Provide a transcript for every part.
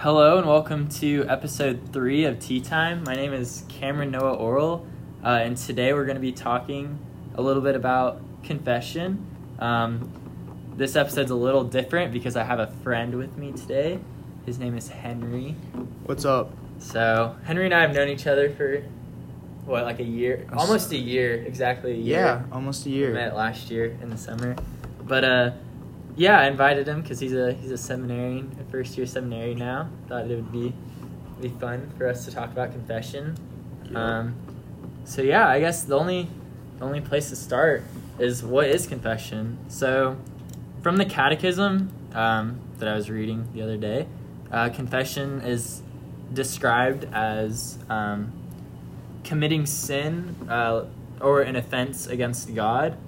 Hello and welcome to episode three of Tea Time. My name is Cameron Noah Oral, uh, and today we're going to be talking a little bit about confession. Um, this episode's a little different because I have a friend with me today. His name is Henry. What's up? So Henry and I have known each other for what, like a year, almost a year, exactly a year. Yeah, almost a We year. met last year in the summer, but uh, yeah, I invited him because he's a he's a seminarian, a first year seminary now. Thought it would be be fun for us to talk about confession. Um, so yeah, I guess the only the only place to start is what is confession. So, from the Catechism um, that I was reading the other day, uh, confession is described as um, committing sin uh, or an offense against God,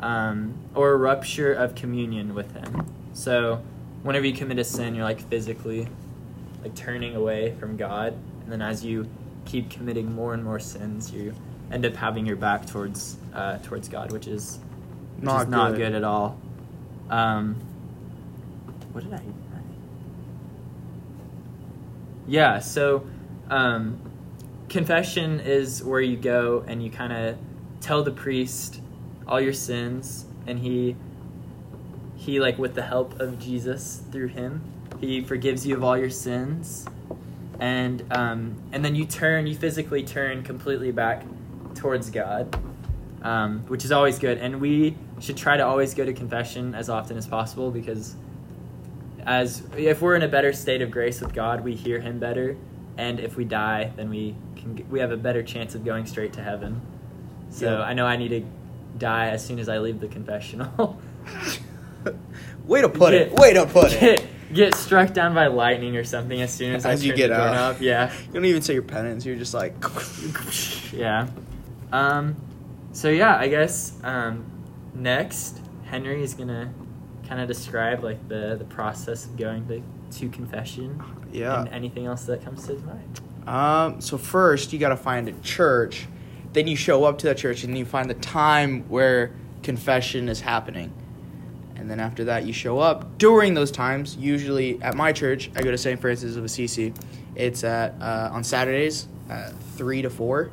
um, or a rupture of communion with Him. So, whenever you commit a sin, you're like physically like turning away from God, and then as you keep committing more and more sins, you end up having your back towards uh, towards God, which is which Not is not good. good at all. Um, what did I? Yeah, so um, confession is where you go and you kind of tell the priest all your sins, and he he like with the help of Jesus through him, he forgives you of all your sins, and um, and then you turn, you physically turn completely back towards God, um, which is always good, and we should try to always go to confession as often as possible because as if we're in a better state of grace with God, we hear Him better, and if we die, then we can we have a better chance of going straight to heaven. So Yeah. I know I need to die as soon as I leave the confessional. Way to put it. Get- Way to put it. get, get struck down by lightning or something as soon as, I As you turn get out. doorknob. Yeah, You don't even say your penance. You're just like. yeah. Um, so yeah, I guess um, next Henry is gonna kind of describe like the the process of going to to confession Yeah. and anything else that comes to his mind. Um. So first, you gotta find a church. Then you show up to that church, and you find the time where confession is happening. And then after that, you show up during those times. Usually at my church, I go to St. Francis of Assisi. It's at uh, on Saturdays, at three to four.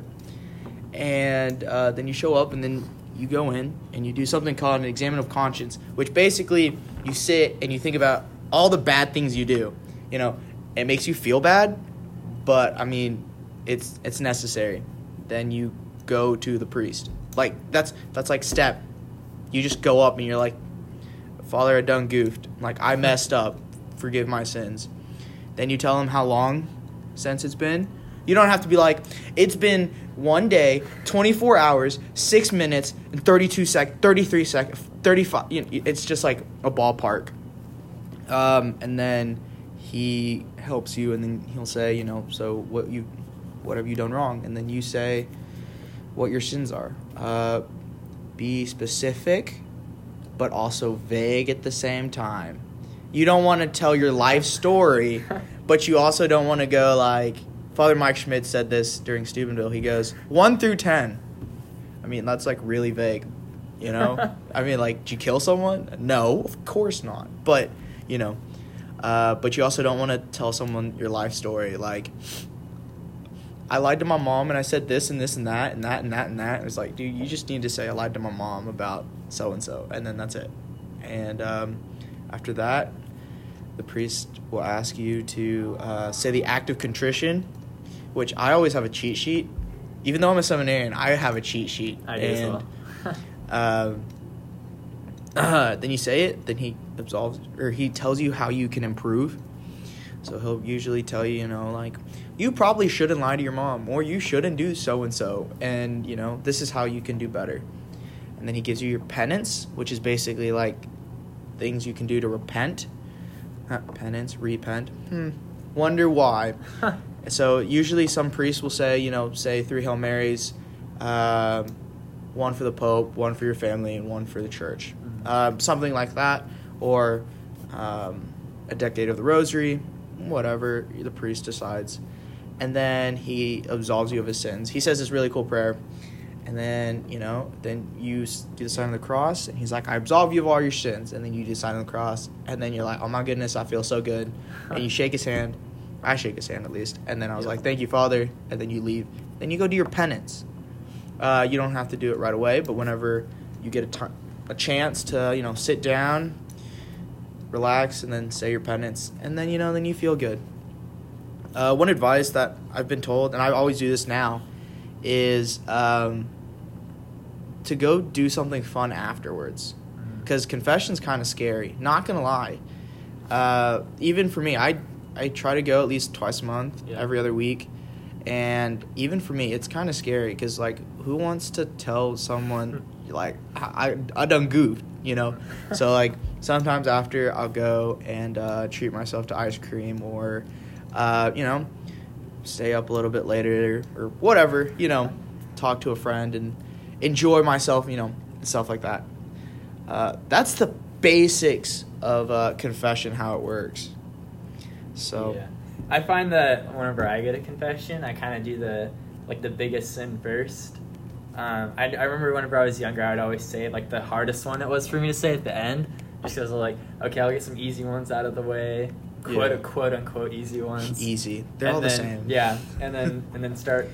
And uh, then you show up, and then you go in and you do something called an examen of conscience, which basically you sit and you think about all the bad things you do. You know, it makes you feel bad, but I mean, it's it's necessary. Then you go to the priest. Like that's that's like step. You just go up and you're like, Father, I done goofed. Like I messed up. Forgive my sins. Then you tell him how long since it's been. You don't have to be like, it's been one day, 24 hours, 6 minutes, and 32 sec, 33 sec, 35. You know, it's just like a ballpark. Um, and then he helps you, and then he'll say, you know, so what you, what have you done wrong? And then you say what your sins are. Uh, be specific, but also vague at the same time. You don't want to tell your life story, but you also don't want to go like Father Mike Schmitz said this during Steubenville. He goes one through ten. I mean, that's like really vague, you know. I mean, like, did you kill someone? No, of course not. But you know, uh, but you also don't want to tell someone your life story. Like, I lied to my mom and I said this and this and that and that and that and that. It was like, dude, you just need to say I lied to my mom about so and so, and then that's it. And um, after that, the priest will ask you to uh, say the act of contrition, which I always have a cheat sheet. Even though I'm a seminarian, I have a cheat sheet. I do as well. um, uh, then you say it. Then he absolves, or he tells you how you can improve. So he'll usually tell you, you know, like you probably shouldn't lie to your mom, or you shouldn't do so and so, and you know this is how you can do better. And then he gives you your penance, which is basically like things you can do to repent. Huh, penance, repent. Hmm. Wonder why. So usually some priests will say, you know, say three Hail Marys, um, one for the Pope, one for your family, and one for the church. Mhm. Um, something like that. Or um, a decade of the Rosary, whatever the priest decides. And then he absolves you of his sins. He says this really cool prayer. And then, you know, then you do the sign of the cross, and he's like, I absolve you of all your sins. And then you do the sign of the cross, and then you're like, oh my goodness, I feel so good. And you shake his hand, I shake his hand at least, and then I was like, "Thank you, Father," and then you leave. Then you go do your penance. Uh, you don't have to do it right away, but whenever you get a ti- a chance to, you know, sit down, relax, and then say your penance, and then you know, then you feel good. Uh, one advice that I've been told, and I always do this now, is um, to go do something fun afterwards because confession's kind of scary. Not gonna lie. Uh, even for me, I I try to go at least twice a month, Yeah. every other week, and even for me, it's kind of scary because like, who wants to tell someone like I I, I done goofed, you know? so like sometimes after I'll go and uh, treat myself to ice cream or, uh, you know, stay up a little bit later or whatever, you know, talk to a friend and enjoy myself, you know, stuff like that. Uh, that's the basics of uh, confession, how it works. So, yeah. I find that whenever I get a confession, I kind of do the like the biggest sin first. Um, I, I remember whenever I was younger, I would always say like the hardest one it was for me to say at the end, just because like, okay, I'll get some easy ones out of the way, quote Yeah. quote unquote easy ones. easy. They're And all the same. Yeah, and then and then start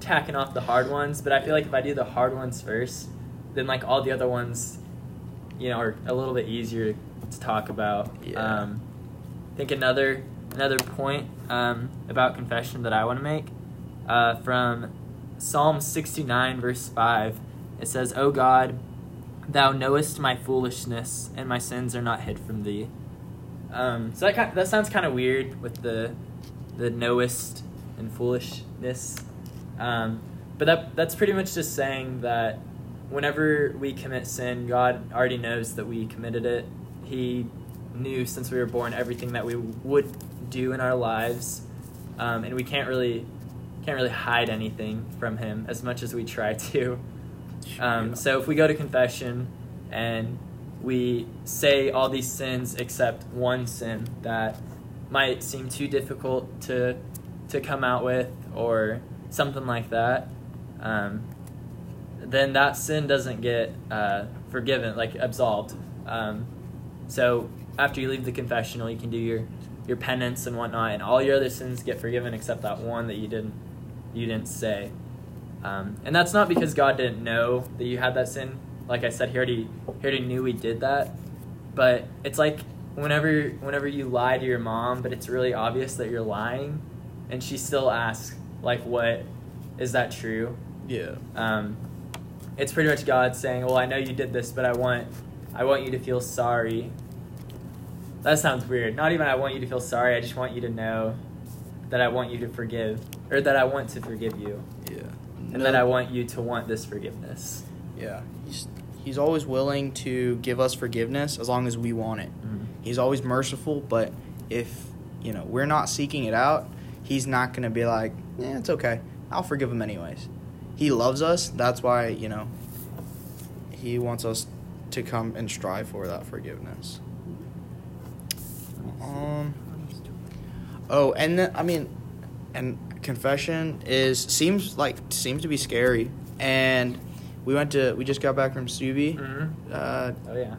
tacking off the hard ones. But I feel like if I do the hard ones first, then like all the other ones, you know, are a little bit easier to talk about. Yeah. Um, I think another another point um, about confession that I want to make uh, from Psalm sixty nine verse five. It says, "O God, Thou knowest my foolishness, and my sins are not hid from Thee." Um, so that kind that sounds kind of weird with the the knowest and foolishness, um, but that that's pretty much just saying that whenever we commit sin, God already knows that we committed it. He knew since we were born everything that we would do in our lives, um, and we can't really can't really hide anything from Him as much as we try to. Um, So if we go to confession and we say all these sins except one sin that might seem too difficult to to come out with or something like that, um, then that sin doesn't get uh, forgiven, like absolved. Um, so after you leave the confessional, you can do your your penance and whatnot, and all your other sins get forgiven except that one that you didn't you didn't say. Um, and that's not because God didn't know that you had that sin. Like I said, he already he already knew we did that. But it's like whenever whenever you lie to your mom, but it's really obvious that you're lying, and she still asks like, "What is that true?" Yeah. um, it's pretty much God saying, "Well, I know you did this, but I want, I want you to feel sorry." That sounds weird. Not even I want you to feel sorry. I just want you to know that I want you to forgive, or that I want to forgive you, Yeah. and that I want you to want this forgiveness. Yeah. He's, he's always willing to give us forgiveness as long as we want it. Mm-hmm. He's always merciful, but if, you know, we're not seeking it out, he's not going to be like, yeah, it's okay. I'll forgive him anyways. He loves us. That's why, you know, he wants us to come and strive for that forgiveness. Um. Oh, and I mean, and confession is seems like seems to be scary. And we went to we just got back from Subi Mhm. uh, Oh yeah.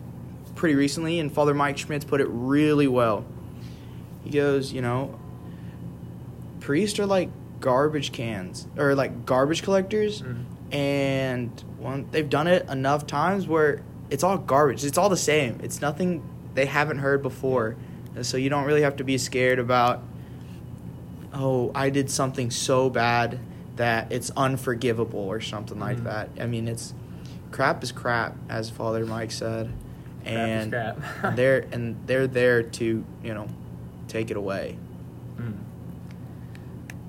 pretty recently, and Father Mike Schmitz put it really well. He goes, you know, priests are like garbage cans or like garbage collectors, Mhm. and one they've done it enough times where it's all garbage. It's all the same. It's nothing they haven't heard before, and so you don't really have to be scared about. Oh, I did something so bad that it's unforgivable or something like Mhm. that. I mean, it's crap is crap, as Father Mike said, Crap and crap. they're and they're there to you know take it away. Mm.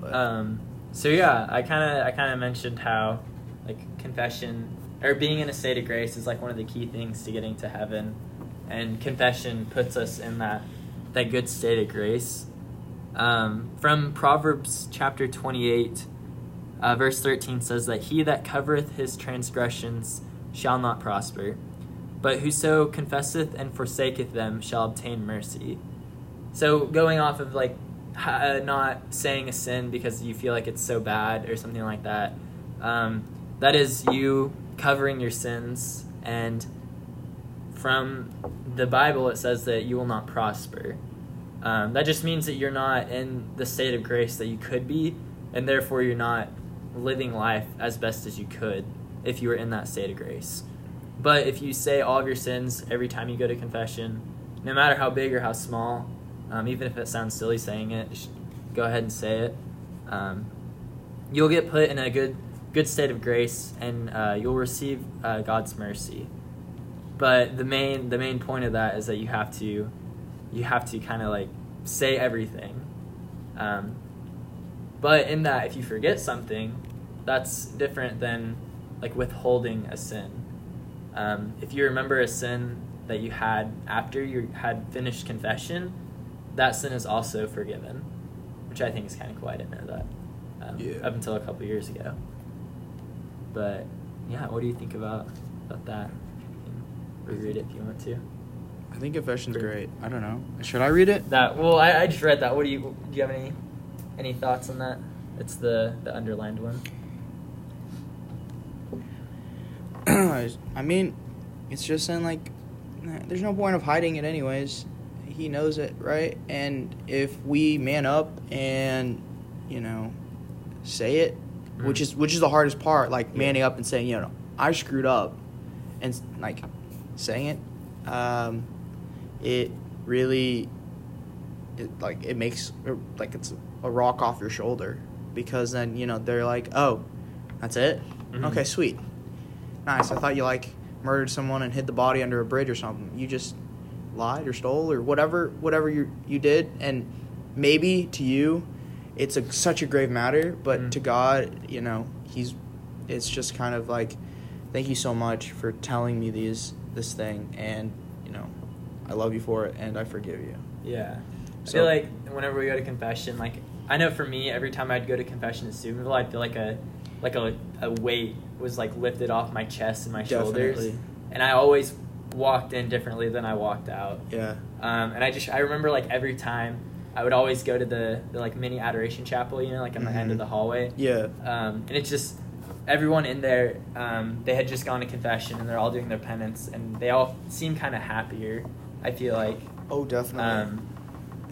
But, Um, so yeah, I kind of I kind of mentioned how like confession or being in a state of grace is like one of the key things to getting to heaven, and confession puts us in that that good state of grace. Um, from Proverbs chapter twenty eight, uh, verse thirteen says that he that covereth his transgressions shall not prosper, but whoso confesseth and forsaketh them shall obtain mercy. So going off of like uh, not saying a sin because you feel like it's so bad or something like that, um, that is you covering your sins. And from the Bible, it says that you will not prosper. Um, that just means that you're not in the state of grace that you could be, and therefore you're not living life as best as you could if you were in that state of grace. But if you say all of your sins every time you go to confession, no matter how big or how small, um, even if it sounds silly saying it, go ahead and say it. Um, you'll get put in a good good state of grace, and uh, you'll receive uh, God's mercy. But the main the main point of that is that you have to you have to kind of like say everything. Um, but in that, if you forget something, that's different than like withholding a sin. Um, if you remember a sin that you had after you had finished confession, that sin is also forgiven, which I think is kind of cool. I didn't know that um, Yeah. up until a couple years ago. But yeah, what do you think about about that? You reread it if you want to. I think confession's great. I don't know. Should I read it? That well, I, I just read that. What do you do? You have any any thoughts on that? It's the the underlined one. I mean, it's just saying like, there's no point of hiding it anyways. He knows it, right? And if we man up and, you know, say it, which Mhm. is which is the hardest part, like manning up and saying, you know, I screwed up, and like saying it, um, it really, it like it makes er, like it's a rock off your shoulder because then you know they're like, oh, that's it, Mhm. okay, sweet. Nice. I thought you like murdered someone and hid the body under a bridge or something. You just lied or stole or whatever whatever you you did and maybe to you it's a, such a grave matter, but Mm. to God, you know, he's it's just kind of like thank you so much for telling me these this thing and, you know, I love you for it and I forgive you. Yeah. I So- feel like whenever we go to confession, like I know for me, every time I'd go to confession at Steubenville, I'd feel like a like a, a weight was like lifted off my chest and my shoulders, and I always walked in differently than I walked out. Yeah. Um, and I just I remember like every time I would always go to the, the like mini adoration chapel, you know, like on the end of Mhm. the hallway. Yeah. Um, and it's just everyone in there. Um, they had just gone to confession and they're all doing their penance, and they all seem kind of happier. I feel like. Oh, definitely. Um,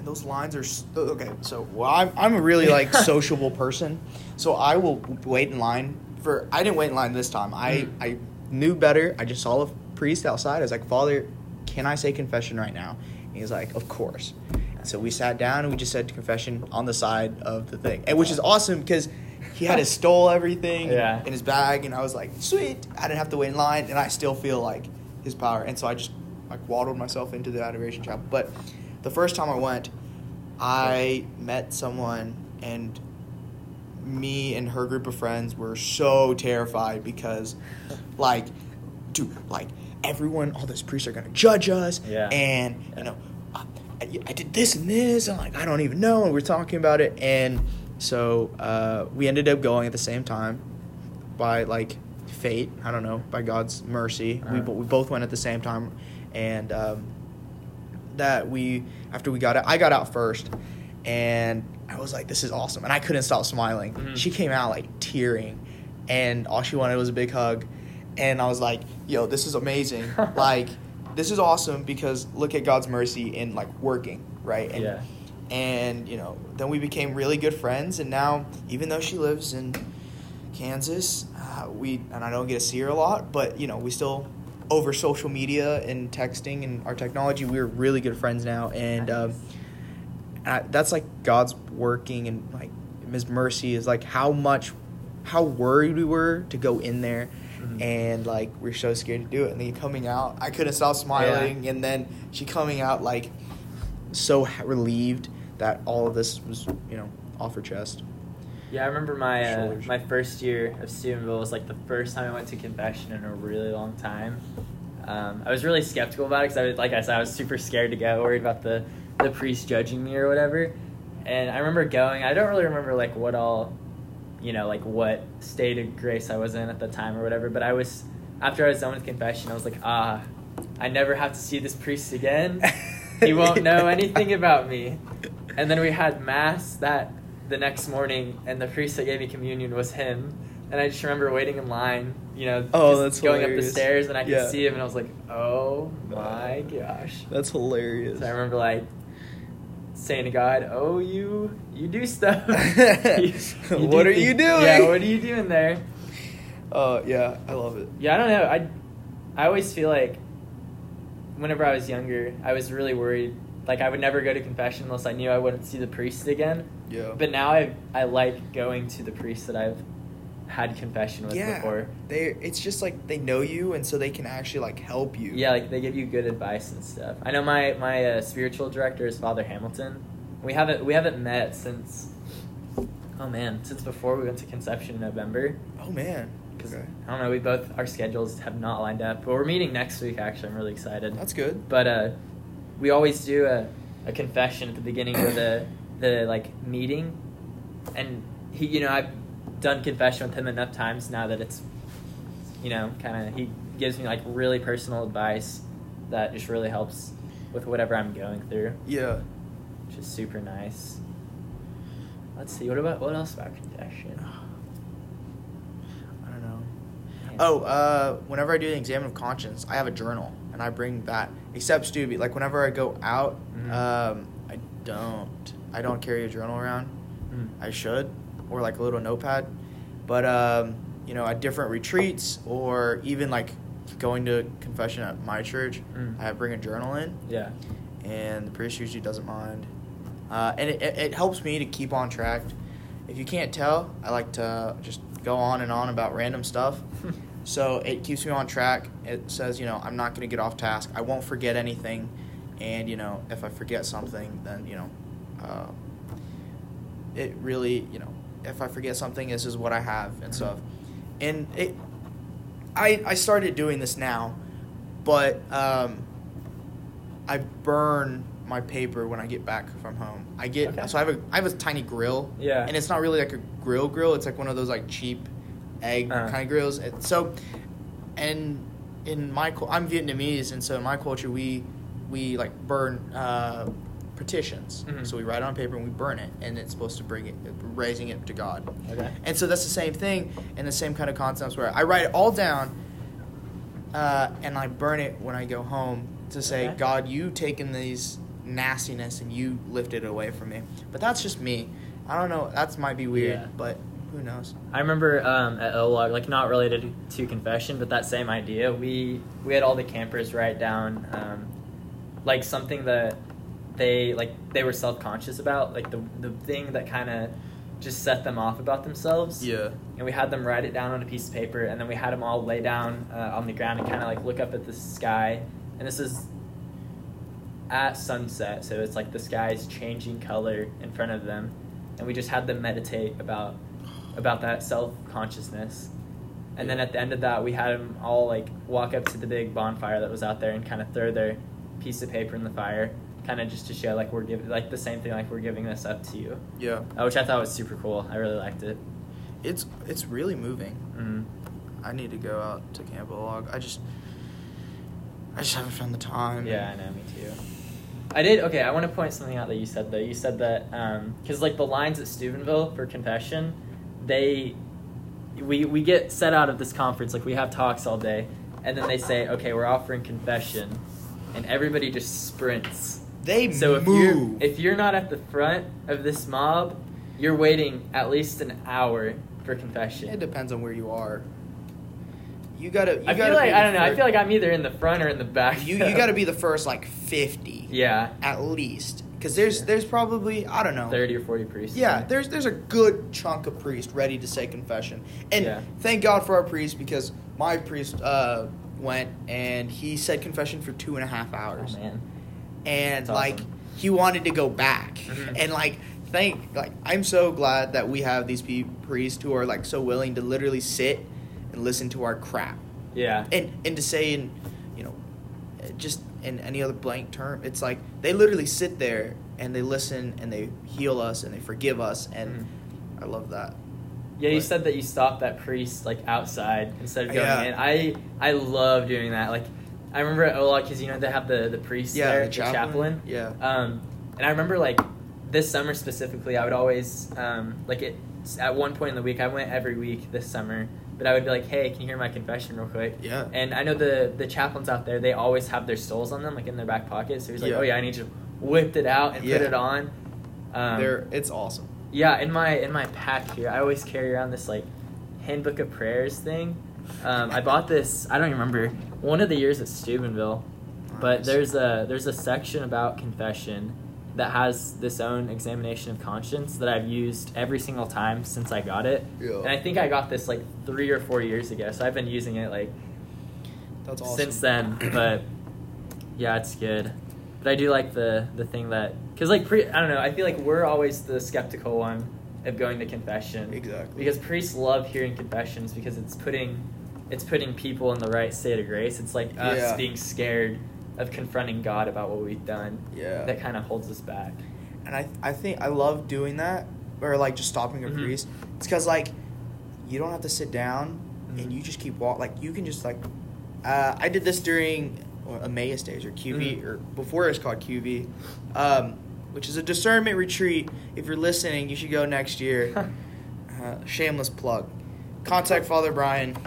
those lines are s- okay. So well, I'm I'm a really like sociable person, so I will wait in line for. I didn't wait in line this time. I Mm. I knew better. I just saw a priest outside. I was like, Father, can I say confession right now? And he's like, Of course. And so we sat down and we just said confession on the side of the thing, and which is awesome because he had his stole everything Yeah. in his bag, and I was like, sweet. I didn't have to wait in line, and I still feel like his power, and so I just like waddled myself into the adoration chapel. But the first time I went, I met someone, and me and her group of friends were so terrified because, like, dude, like everyone, all those priests are gonna judge us, Yeah. and you know, I, I- did this and this, and like I don't even know, and we're talking about it, and so uh, we ended up going at the same time by like fate, I don't know, by God's mercy. We Uh-huh. bo- we both went at the same time, and um, that we after we got out, I got out first, and I was like, "This is awesome," and I couldn't stop smiling. Mhm. She came out like tearing, and all she wanted was a big hug, and I was like, "Yo, this is amazing! like, this is awesome because look at God's mercy in like working, right?" And, Yeah. and you know, then we became really good friends, and now even though she lives in Kansas, uh, we and I don't get to see her a lot, but you know, we still over social media and texting and our technology, we're really good friends now, and um, I, that's like God's working and like His mercy is like how much, how worried we were to go in there, Mhm. and like we're so scared to do it, and then coming out, I couldn't stop smiling, and then she coming out like so relieved that all of this was you know off her chest. Yeah, I remember my uh, my first year of Steubenville was like the first time I went to confession in a really long time. Um, I was really skeptical about it because I was, like I said, I was super scared to go, worried about the the priest judging me or whatever. And I remember going. I don't really remember like what all, you know, like what state of grace I was in at the time or whatever. But I was after I was done with confession, I was like, ah, I never have to see this priest again. he won't know anything about me. And then we had mass that the next morning, and the priest that gave me communion was him. And I just remember waiting in line, you know, Oh, just that's going up the stairs, and I could Yeah. see him, and I was like, oh my gosh. That's hilarious. So I remember like saying to God, "Oh, you you do stuff. You- you What do are you doing? Yeah, what are you doing there? Uh, yeah, I love it. Yeah, I don't know. I I always feel like whenever I was younger, I was really worried. Like I would never go to confession unless I knew I wouldn't see the priest again. Yeah. But now I I like going to the priest that I've had confession with yeah, before. they it's just like they know you, and so they can actually like help you. Yeah, like they give you good advice and stuff. I know my my uh, spiritual director is Father Hamilton. We haven't we haven't met since oh man since before we went to Conception in November. Oh man. Because Okay. I don't know, we both our schedules have not lined up, but we're meeting next week. Actually, I'm really excited. That's good. But uh, we always do a, a confession at the beginning of the the like meeting, and he, you know, I've done confession with him enough times now that it's, you know, kind of he gives me like really personal advice that just really helps with whatever I'm going through, Yeah. which is super nice. Let's see, what about what else about confession? I don't know. Man. Oh, uh, whenever I do an exam of conscience, I have a journal and I bring that. Except Stubby, like whenever I go out, Mhm. um, I don't. I don't carry a journal around. Mm. I should, or like a little notepad. But um, you know, at different retreats or even like going to confession at my church, Mm. I bring a journal in, yeah, and the priest usually doesn't mind. Uh, and it, it, it helps me to keep on track. If you can't tell, I like to just go on and on about random stuff. So it keeps me on track. It says, you know, I'm not going to get off task. I won't forget anything. And, you know, if I forget something, then, you know, uh, it really, you know, if I forget something, this is what I have and Mhm. stuff. And it, I, I started doing this now, but um, I burn my paper when I get back from home. I get Okay. so I have a I have a tiny grill. Yeah. And it's not really like a grill grill. It's like one of those like cheap egg Uh. kind of grills. And so, and in my I'm Vietnamese, and so in my culture we we like burn uh, petitions. Mhm. So we write it on paper and we burn it, and it's supposed to bring it, raising it to God. okay, And so that's the same thing and the same kind of concepts where I write it all down uh, and I burn it when I go home to say, Okay. God, you taken these nastiness and you lifted it away from me. But that's just me. I don't know. That might be weird, Yeah. but who knows? I remember um, at OLOG, like not related to confession, but that same idea. We we had all the campers write down um, like something that they like they were self conscious about, like the the thing that kind of just set them off about themselves. Yeah. And we had them write it down on a piece of paper, and then we had them all lay down uh, on the ground and kind of like look up at the sky. And this is at sunset, so it's like the sky's changing color in front of them, and we just had them meditate about about that self consciousness. And then at the end of that, we had them all like walk up to the big bonfire that was out there and kind of throw their piece of paper in the fire, kind of just to show like we're giving like the same thing like we're giving this up to you, Yeah. uh, which I thought was super cool. I really liked it. It's it's really moving. Mm. I need to go out to Camp Log. I just I just haven't found the time. Yeah, I know, me too. I did. Okay, I want to point something out that you said though. You said that because like the lines at Steubenville for confession, they we we get set out of this conference like we have talks all day, and then they say, okay, we're offering confession, and everybody just sprints. They So if move. you're if you're not at the front of this mob, you're waiting at least an hour for confession. it depends on where you are. You gotta. You I gotta feel like I don't know. I feel like I'm either in the front or in the back. you though. you got to be the first like 50 yeah, at least because there's Sure. there's probably I don't know thirty or forty priests. yeah there's there's a good chunk of priests ready to say confession and Yeah. thank God for our priest because my priest uh, went and he said confession for two and a half Oh hours man. and That's like awesome. he wanted to go back mm-hmm. and like thank like I'm so glad that we have these priests who are like so willing to literally sit and listen to our crap Yeah. and and to say and you know just in any other blank term it's like they literally sit there and they listen and they heal us and they forgive us and Mhm. i love that Yeah, you said that you stopped that priest like outside instead of going Yeah. in. I I love doing that. Like I remember at Ola because you know they have the the priest Yeah, there, the the chaplain. chaplain. Yeah. Um, and I remember like this summer specifically, I would always um like it at one point in the week. I went every week this summer, but I would be like, hey, can you hear my confession real quick? Yeah. And I know the the chaplains out there, they always have their stoles on them, like in their back pocket. So he's like, Yeah. oh yeah, I need you to whipped it out and Yeah. put it on. Um, They're it's awesome. yeah, in my in my pack here, I always carry around this like handbook of prayers thing. Um, I bought this. I don't even remember one of the years at Steubenville, but there's a there's a section about confession that has this own examination of conscience that I've used every single time since I got it. Yeah. And I think I got this like three or four years ago, so I've been using it like That's awesome. since then. But yeah, it's good. But I do like the the thing that because like pre, I don't know. I feel like we're always the skeptical one of going to confession Exactly. because priests love hearing confessions because it's putting it's putting people in the right state of grace. It's like us Yeah. being scared of confronting God about what we've done. Yeah. That kind of holds us back. and I I think I love doing that or like just stopping a Mhm. priest. It's because like you don't have to sit down Mhm. and you just keep walk. Like you can just like uh, I did this during Emmaus days or QV Mhm. or before it was called QV, um, which is a discernment retreat. If you're listening, you should go next year. uh, shameless plug. Contact Father Brian.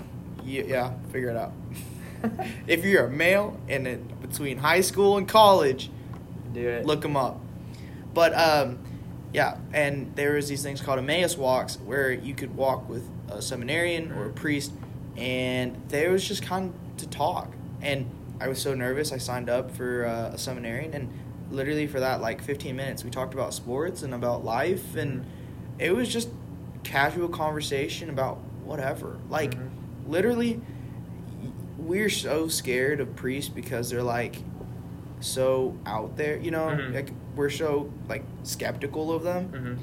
Yeah, figure it out. if you're a male and it, between high school and college, Do it. look them up. But um, yeah, and there was these things called Emmaus walks where you could walk with a seminarian or a priest, and there was just kind of to talk. And I was so nervous, I signed up for uh, a seminarian, and literally for that like 15 minutes, we talked about sports and about life, and it was just casual conversation about whatever. Like Mhm. literally, we're so scared of priests because they're like so out there, you know. Mhm. Like we're so like skeptical of them, hmm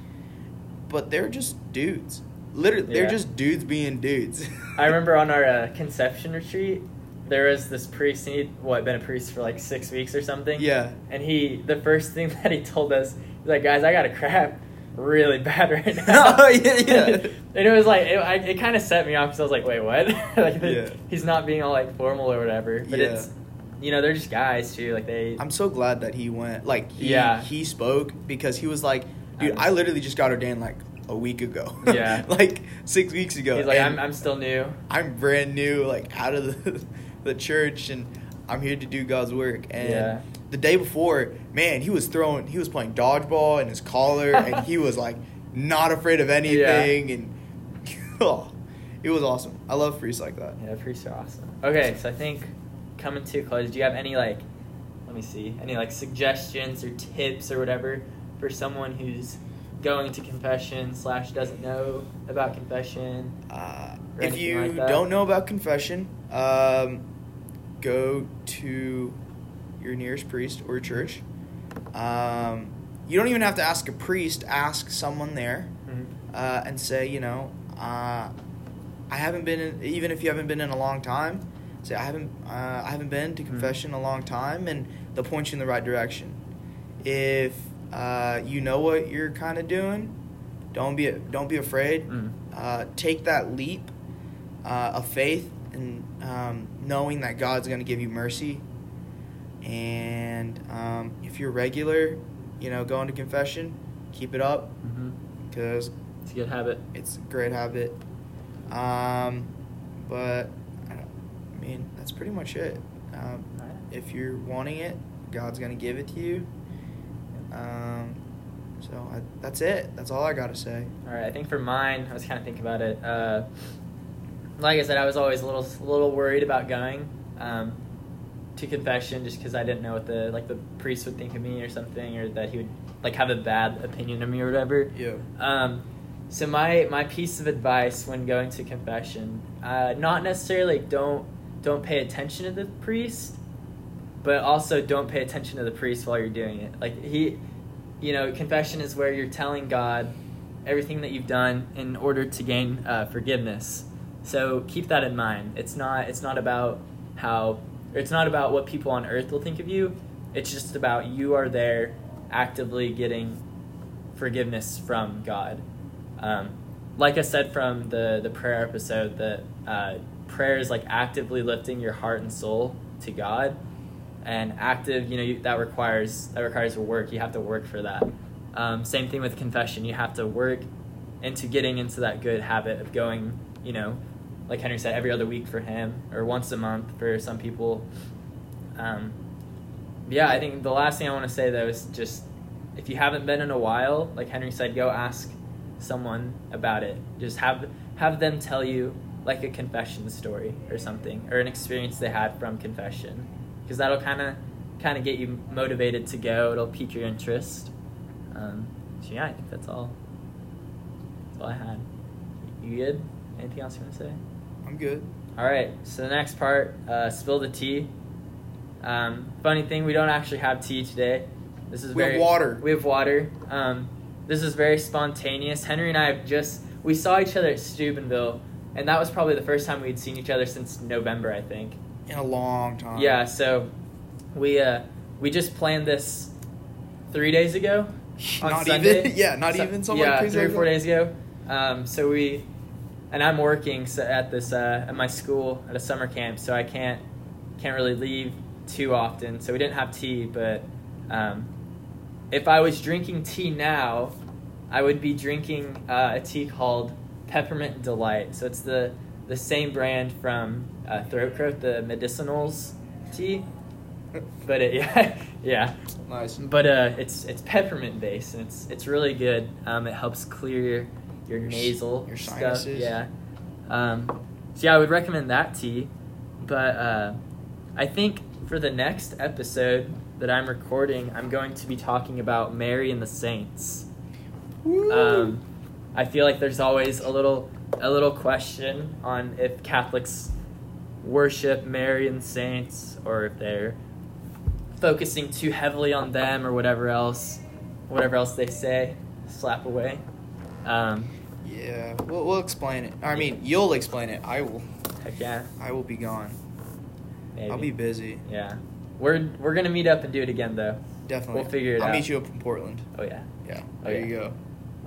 but they're just dudes. Literally, they're just dudes being dudes. I remember on our uh, Conception retreat, there was this priest. And he'd what been a priest for like six weeks or something. Yeah. And he, the first thing that he told us, he's like, "Guys, I got a crap really bad right now." Oh, yeah, yeah. and it was like it, I, it kind of set me off because I was like, "Wait, what?" like Yeah. he's not being all like formal or whatever. But Yeah. it's, you know, they're just guys too. Like they. I'm so glad that he went. Like he Yeah. he spoke because he was like, dude, I- I literally just got ordained like a week ago. Yeah. like six weeks ago. He's like, I'm, I'm still new. I'm brand new, like out of the, the church, and I'm here to do God's work. And Yeah. The day before, man, he was throwing, he was playing dodgeball in his collar, and he was like not afraid of anything, and oh, it was awesome. I love priests like that. Yeah, priests are awesome. Okay, so I think coming to a close, do you have any like, let me see, any like suggestions or tips or whatever for someone who's going to confession slash doesn't know about confession? Uh, if you like don't know about confession, um, go to your nearest priest or church. Um, you don't even have to ask a priest. Ask someone there Mhm. uh, and say, you know, uh, I haven't been in, even if you haven't been in a long time. Say I haven't uh, I haven't been to Mhm. confession in a long time, and they'll point you in the right direction. If uh, you know what you're kind of doing, don't be don't be afraid. Mm. Uh, take that leap uh, of faith and um, knowing that God's going to give you mercy. And um, if you're regular, you know, going to confession, keep it up because It's a good habit. it's a great habit. Um, but I, don't, I mean, that's pretty much it. Um, Alright. if you're wanting it, God's going to give it to you. Um, so I, that's it. That's all I got to say. All right, I think for mine, I was kind of thinking about it. Uh, like I said, I was always a little, a little worried about going um, to confession just because I didn't know what the like the priest would think of me or something, or that he would like have a bad opinion of me or whatever. Yeah. Um, so my my piece of advice when going to confession, uh, not necessarily don't don't pay attention to the priest, but also don't pay attention to the priest while you're doing it. Like he, you know, confession is where you're telling God everything that you've done in order to gain uh, forgiveness. So keep that in mind. It's not it's not about how it's not about what people on earth will think of you. It's just about you are there actively getting forgiveness from God. Um, like I said from the the prayer episode, that uh, prayer is like actively lifting your heart and soul to God, and active, you know, you, that requires that requires work. You have to work for that. Um, same thing with confession. You have to work into getting into that good habit of going, you know, like Henry said, every other week for him, or once a month for some people. Um, Yeah, I think the last thing I want to say though is just if you haven't been in a while, like Henry said, go ask someone about it. Just have have them tell you like a confession story or something or an experience they had from confession because that'll kind of kind of get you motivated to go. It'll pique your interest. Um, so yeah, I think that's all. That's all I had. You good? Anything else you want to say? I'm good. All right. So the next part, uh, spill the tea. Um, funny thing, we don't actually have tea today. This is We have water. We have water. Um, this is very spontaneous. Henry and I have just we saw each other at Steubenville, and that was probably the first time we'd seen each other since November, I think. In a long time. Yeah. So we uh, we just planned this three days ago. on Not Sunday. even. Yeah, not So- even something yeah, crazy. three or four days ago. Um, so we, and I'm working so at this uh, at my school at a summer camp, so I can't can't really leave too often. So we didn't have tea, but um, if I was drinking tea now, I would be drinking uh, a tea called Peppermint Delight. So it's the the same brand from uh, Throat Coat, the medicinals tea. But it, yeah, yeah. Nice. But uh, it's it's peppermint based and it's it's really good. Um, it helps clear your, your nasal your stuff. Yeah. Um, so yeah, I would recommend that tea. But uh, I think for the next episode that I'm recording, I'm going to be talking about Mary and the Saints. Um, I feel like there's always a little a little question on if Catholics worship Mary and saints or if they're focusing too heavily on them or whatever else, whatever else they say, slap away. Um, yeah, we'll, we'll explain it. I mean, you'll explain it. I will. heck yeah, I will be gone. maybe. I'll be busy. Yeah, we're we're gonna meet up and do it again though. Definitely. We'll figure it out. I'll meet you up in Portland. Oh yeah. Yeah. Oh, There yeah. you go.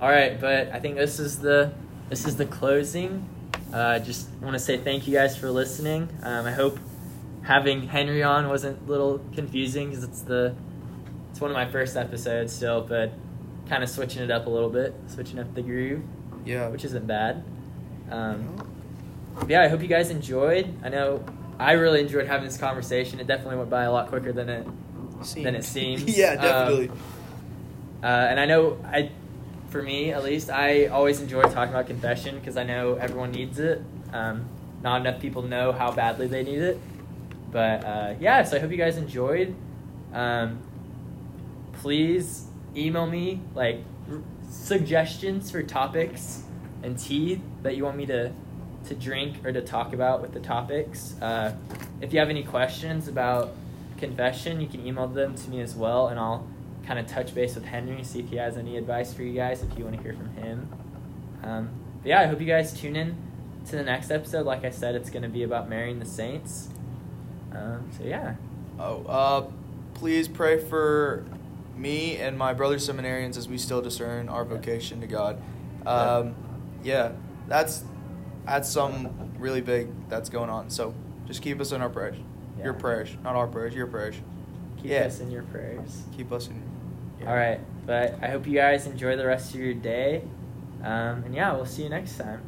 All right, but I think this is the this is the closing. Uh, just want to say thank you guys for listening. Um, I hope having Henry on wasn't a little confusing because it's the it's one of my first episodes still, but kind of switching it up a little bit, switching up the groove, Yeah. which isn't bad. Um, yeah, I hope you guys enjoyed. I know I really enjoyed having this conversation. It definitely went by a lot quicker than it than it seems. yeah, Um, definitely. uh, and I know I, for me at least, I always enjoy talking about confession because I know everyone needs it. Um, not enough people know how badly they need it. But uh, yeah, so I hope you guys enjoyed. Um, please email me like r- suggestions for topics and tea that you want me to to drink or to talk about with the topics. Uh, if you have any questions about confession, you can email them to me as well, and I'll kind of touch base with Henry, see if he has any advice for you guys if you want to hear from him. Um, but yeah, I hope you guys tune in to the next episode. Like I said, it's going to be about marrying the saints. Um, so yeah, Oh, uh, please pray for me and my brother seminarians as we still discern our vocation to God. Um, yeah, that's that's some really big that's going on. So just keep us in our prayers. Your prayers, not our prayers. Your prayers. keep Yeah. us in your prayers. Keep us in. Your All right, but I hope you guys enjoy the rest of your day. Um, and yeah, we'll see you next time.